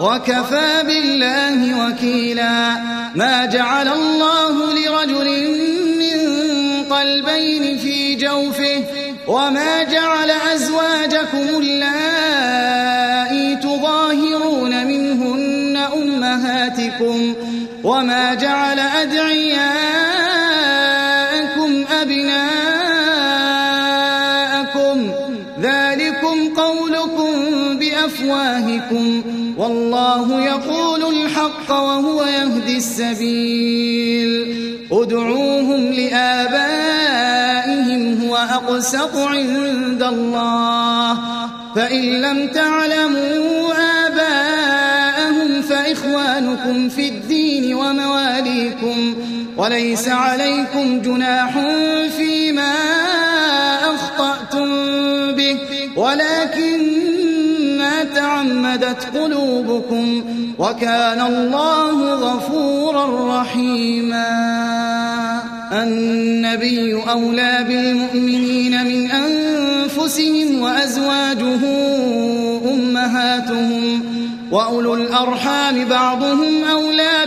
وكفى بالله وكيلا. ما جعل الله لرجل من قلبين في جوفه. وما جعل أزواجكم اللائي تظاهرون منهن أمهاتكم. وما جعل أدعياءكم أبناءكم بأفواهكم والله يقول الحق وهو يهدي السبيل. ادعوهم لآبائهم هو أقسط عند الله. فإن لم تعلموا آباءهم فإخوانكم في الدين ومواليكم. وليس عليكم جناح تعمدت قلوبكم وكان الله غفورا رحيما. النبي أولى بالمؤمنين من أنفسهم وأزواجه أمهاتهم وأولو الأرحام بعضهم أولى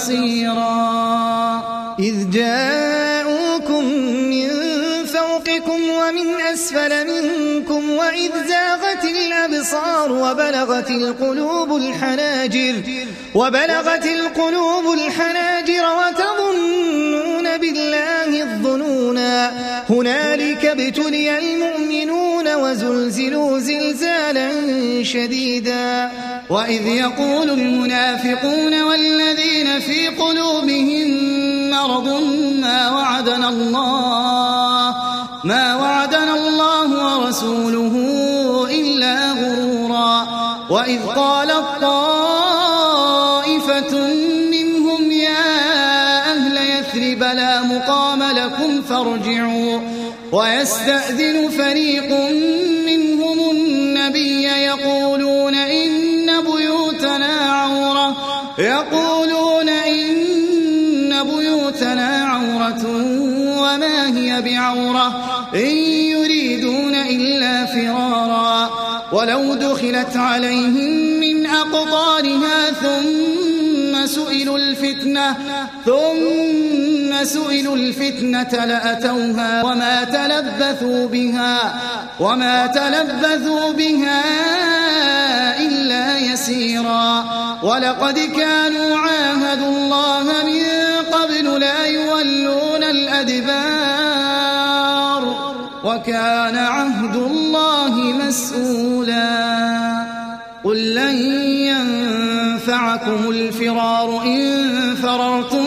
بصيرا إذ جاءوكم من فوقكم ومن أسفل منكم وإذ زاغت الأبصار وبلغت القلوب الحناجر وبلغت القلوب الحناجر وتظنون هنالك ابتلي المؤمنون وزلزلوا زلزالا شديدا. وإذ يقول المنافقون والذين في قلوبهم مرض ما وعدنا الله ما وعدنا الله ورسوله إلا غرورا. وإذ قالت طائفة منهم يا أهل يثرب لا مقام فارجعوا. ويستأذن فريق منهم النبي يقولون إن بيوتنا عورة. يقولون إن بيوتنا عورة وما هي بعورة. إن يريدون إلا فرارا. ولو دخلت عليهم من أقطارها ثم سئلوا الفتنة ثم سئلوا الفتنة لأتوها وما تلبثوا بها وما تلبثوا بها إلا يسيرا ولقد كانوا عاهدوا الله من قبل لا يولون الأدبار وكان عهد الله مسؤولا قل لن ينفعكم الفرار إن فررتم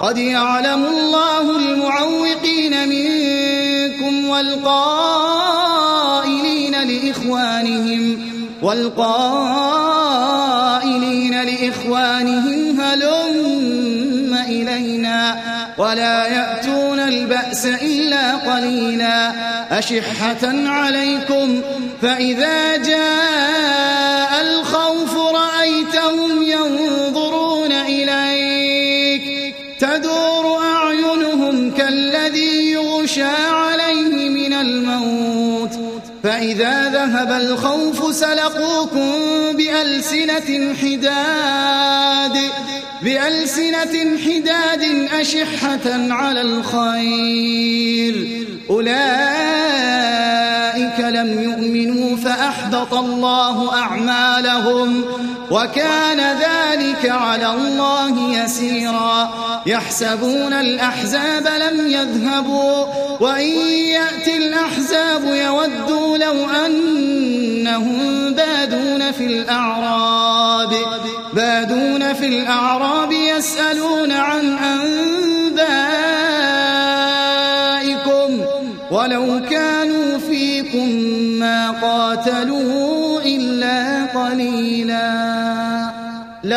قد يعلم الله المعوقين منكم والقائلين لإخوانهم والقائلين لإخوانهم هلم إلينا ولا يأتون البأس إلا قليلا. أشحة عليكم فإذا جاء يغشى عليه من الموت فإذا ذهب الخوف سلقوكم بألسنة حداد بألسنة حداد أشحة على الخير. أولئك لم يؤمنوا فأحبط الله أعمالهم وكان ذلك على الله يسيرا. يحسبون الأحزاب لم يذهبوا وإن يأتي الأحزاب يودوا لو أنهم بادون في الأعراب. بادون في الأعراب يسألون عن أنبائكم. ولو كانوا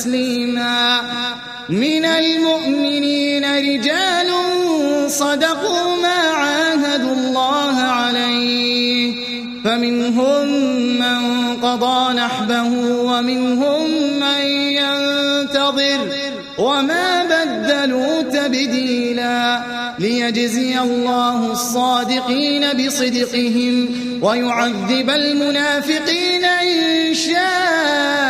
وتسليما من المؤمنين رجال صدقوا ما عاهدوا الله عليه. فمنهم من قضى نحبه ومنهم من ينتظر وما بدلوا تبديلا ليجزي الله الصادقين بصدقهم ويعذب المنافقين إن شاء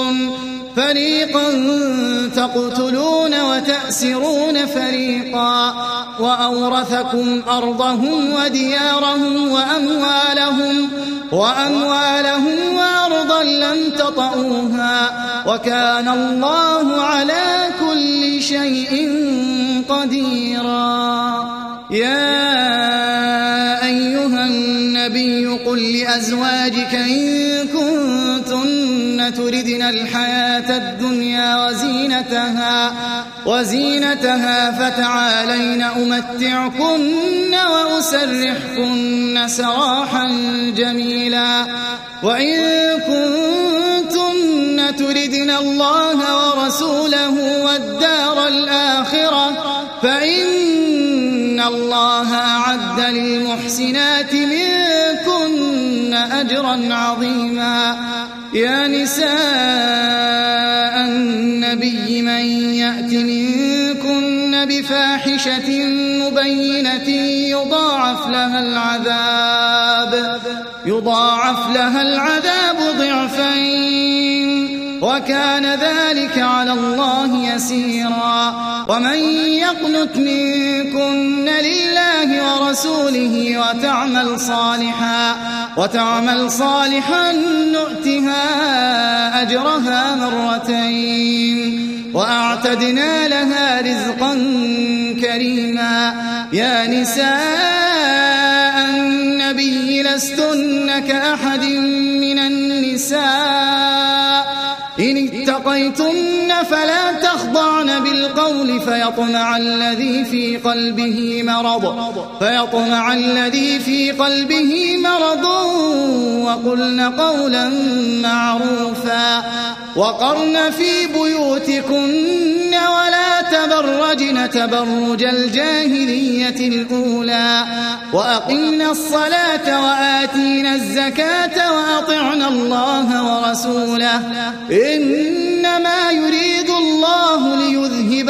فريقا تقتلون وتأسرون فريقا وأورثكم أرضهم وديارهم وأموالهم وأموالهم وأرضا لم تطئوها وكان الله على كل شيء قديرا. يا أيها النبي قل لأزواجك إن تردن الحياة الدنيا وزينتها وزينتها فتعالين أمتعكن وأسرحكن سراحا جميلا. وإن كنتن تردن الله ورسوله والدار الآخرة فإن الله أعد للمحسنات منكن أجرا عظيما. يا نساء النبي من يأت منكن بفاحشة مبينة يضاعف لها العذاب. يضاعف لها العذاب ضعفين. وكان ذلك على الله يسيرا. ومن يقنت منكن لله ورسوله وتعمل صالحا وتعمل صالحا نؤتها أجرها مرتين. وأعتدنا لها رزقا كريما. يا نساء النبي لستن كأحد من النساء. إن اتقيتن فلا تخضعن. بالقول فيطمع الذي في قلبه مرض. فيطمع الذي في قلبه مرض وقلن قولا معروفا. وقرن في بيوتكن ولا تبرجن تبرج الجاهلية الأولى. وأقمنا الصلاة وآتينا الزكاة وأطعنا الله ورسوله. إنما يريد الله ليذهب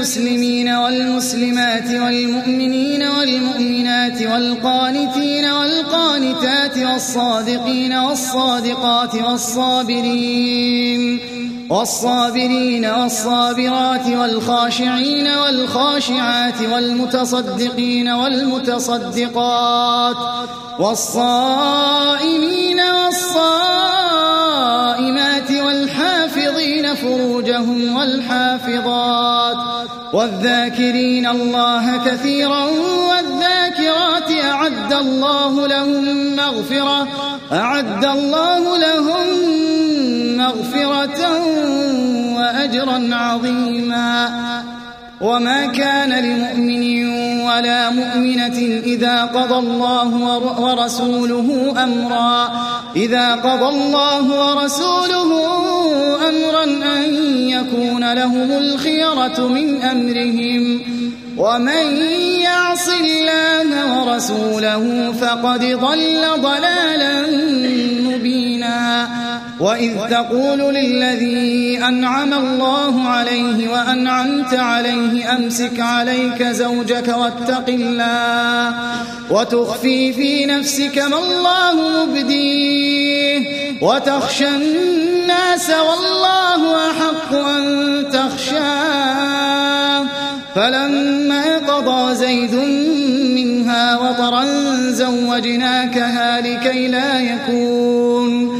المسلمين والمسلمات والمؤمنين والمؤمنات والقانتين والقانتات والصادقين والصادقات والصابرين والصابرين والصابرات والخاشعين والخاشعات والمتصدقين والمتصدقات والصائمين والصائمات والحافظين فروجهم والحافظات والذاكرين الله كثيرا والذاكرات أعد الله لهم مغفرة أعد الله لهم مغفرة وأجرا عظيما. وما كان لمؤمن ولا مؤمنة إذا قضى الله ورسوله أمرا. إذا قضى الله ورسوله أمرا أن يكون لهم الخيرة من أمرهم. ومن يعص الله ورسوله فقد ضل ضلالا مبينا. وإذ تقول للذي أنعم الله عليه وأنعمت عليه أمسك عليك زوجك واتق الله وتخفي في نفسك ما الله مبديه وتخشى الناس والله أحق أن تخشاه فلما قضى زيد منها وطرا زوجناكها لكي لا يكون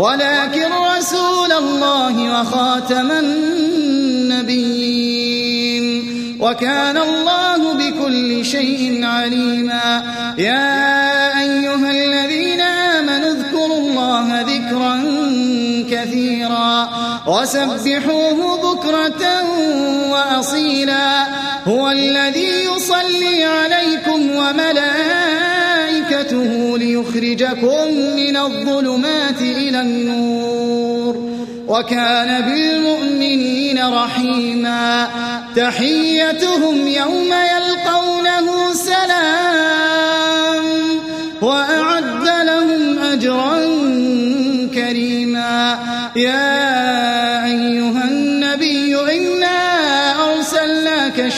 ولكن رسول الله وخاتم النبيين. وكان الله بكل شيء عليما. يا أيها الذين آمنوا اذكروا الله ذكرا كثيرا. وسبحوه بكرة وأصيلا. هو الذي يصلي عليكم وملائكته ليخرجكم من الظلمات إلى النور. وكان بالمؤمنين رحيما. تحيتهم يوم يلقونه سلام. وأعد لهم أجرا كريما. يا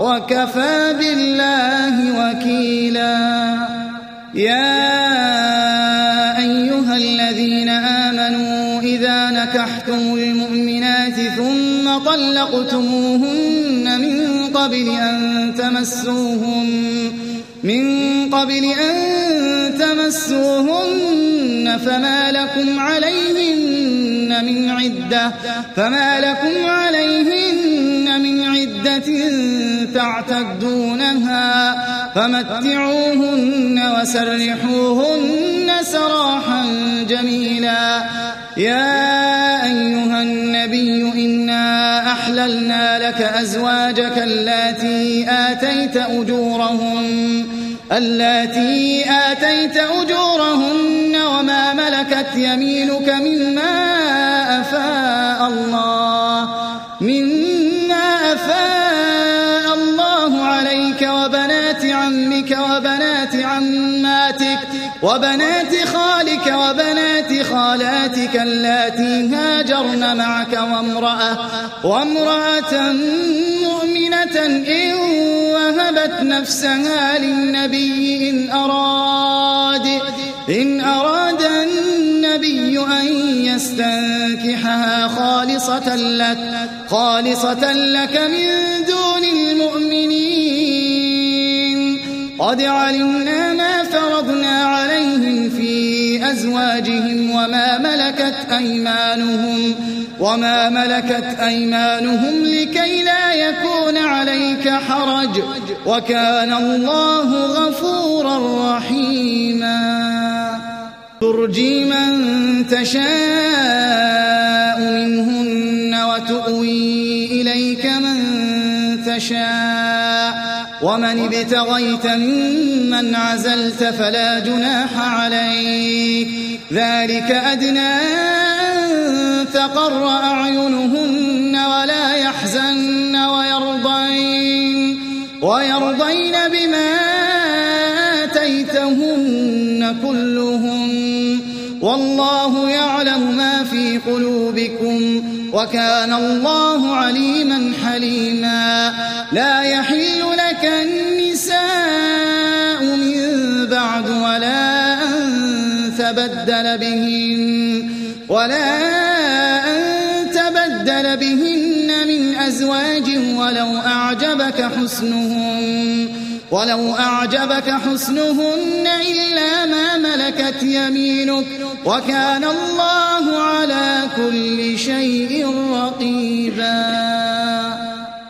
وكفى بالله وكيلا. يا أيها الذين آمنوا إذا نكحتم المؤمنات ثم طلقتموهن من قبل أن تمسوهن من قبل أن تمسوهن فما لكم عليهن من عدة فما لكم عليهن تعتدونها فمتعوهن وسرحوهن سراحا جميلا. يا أيها النبي إنا أحللنا لك أزواجك اللاتي آتيت أجورهم اللاتي آتيت أجورهن وما ملكت يمينك مما أفاء الله. وبنات خالك وبنات خالاتك اللاتي هاجرن معك وامرأة وامرأة مؤمنة إن وهبت نفسها للنبي إن أراد إن أراد النبي أن يستنكحها خالصة لك خالصة لك من دون المؤمنين. قد علمنا فرضنا عليهم في أزواجهم وما ملكت أيمانهم وما ملكت أيمانهم لكي لا يكون عليك حرج وكان الله غفورا رحيما. ترجي من تشاء منهن وتؤوي إليك من تشاء. ومن ابتغيت ممن عزلت فلا جناح عليك. ذلك أدنى تقر أعينهن ولا يحزن ويرضين. ويرضين بما آتيتهن كلهم. والله يعلم ما في قلوبكم. وكان الله عليما حليما. لا يحل لك النساء من بعد ولا أن تبدل بهن ولا بهن من أزواج ولو أعجبك حسنهن ولو أعجبك حسنهن إلا ما ملكت يمينك وكان الله على كل شيء رقيبا.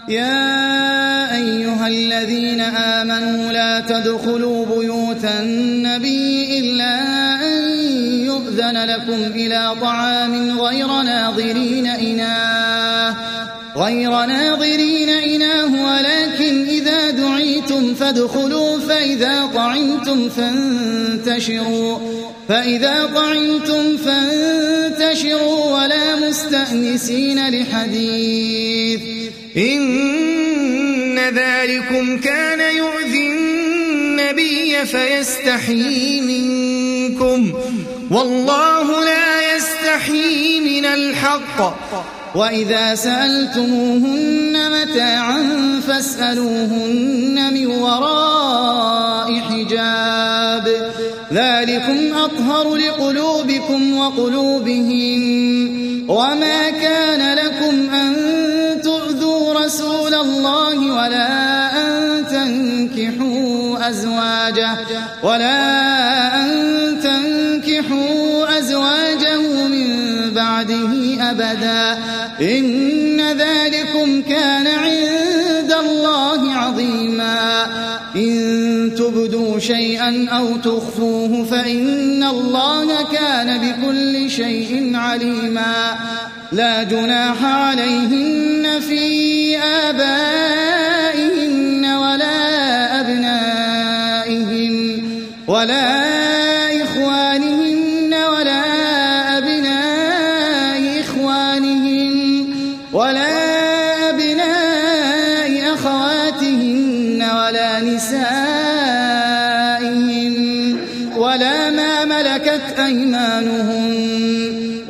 يا أيها الذين آمنوا لا تدخلوا بيوت النبي إلا أن يؤذن لكم إلى طعام غير ناظرين إناه غير ناظرين إناه ولكن فادخلوا فإذا طعمتم فانتشروا فإذا طعمتم فانتشروا ولا مستأنسين لحديث إن ذلكم كان يؤذي النبي فيستحيي منكم والله لا يستحيي من الحق وإذا سألتموهن متاعا فاسألوهن من وراء حجاب. ذلكم أطهر لقلوبكم وقلوبهم وما كان لكم أن تؤذوا رسول الله ولا أن تنكحوا أزواجه ولا أن تنكحوا أزواجه من بعده أبداً. إن ذلكم كان عند الله عظيما. إن تبدوا شيئا أو تخفوه فإن الله كان بكل شيء عليما. لا جناح عليهن في آبائهن ولا أبنائهن ولا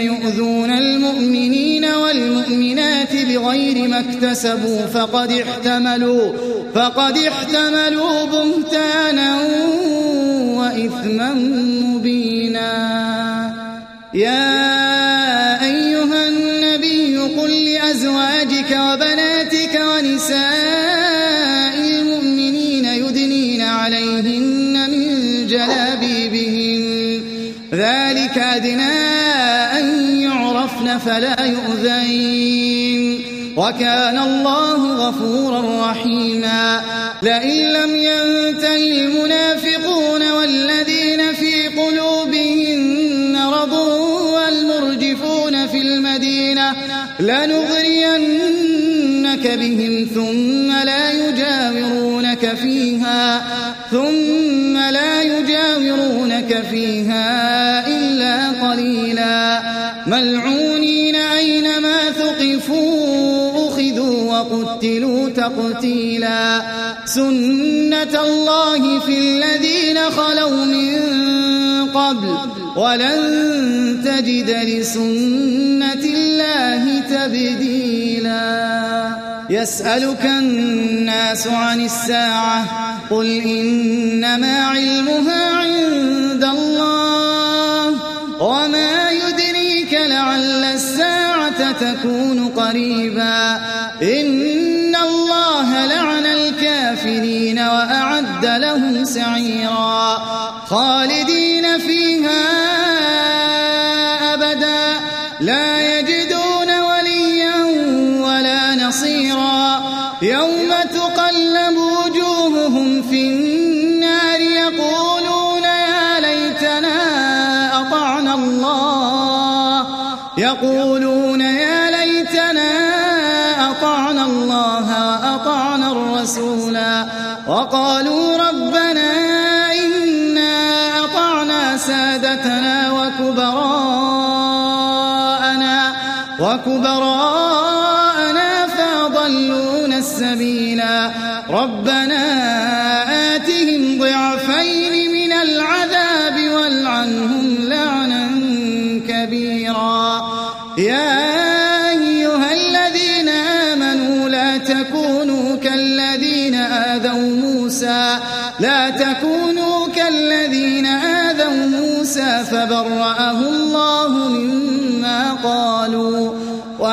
يؤذون المؤمنين والمؤمنات بغير ما اكتسبوا فقد احتملوا فقد احتملوا بهتانا وإثما مبينا. يا فلا يؤذين. وكان الله غفورا رحيما. لئن لم ينتهي المنافقون والذين في قلوبهم مرض والمرجفون في المدينة لنغرينك بهم ثم لا يجاورونك فيها ثم لا يجاورونك فيها. تقتيلا. سنة الله في الذين خلوا من قبل. ولن تجد لسنة الله تبديلا. يسألك الناس عن الساعة. قل إنما علمها عند الله. وما يدريك لعل الساعة تكون قريبا. إن وأعد لهم سعيرا. خالدين فيها أبدا. لا وكبراءنا فأضلون السبيلا. ربنا آتهم ضعفين من العذاب والعنهم لعنا كبيرا. يا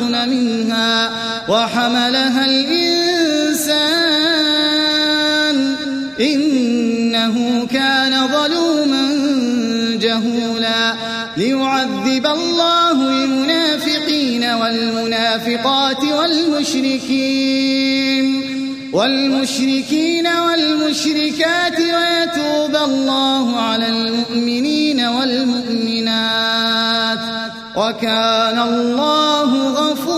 وأشفقن منها وحملها الإنسان. إنه كان ظلوما جهولا. ليعذب الله المنافقين والمنافقات والمشركين. والمشركين والمشركات. ويتوب الله على المؤمنين والمؤمنات. وكان الله غفورا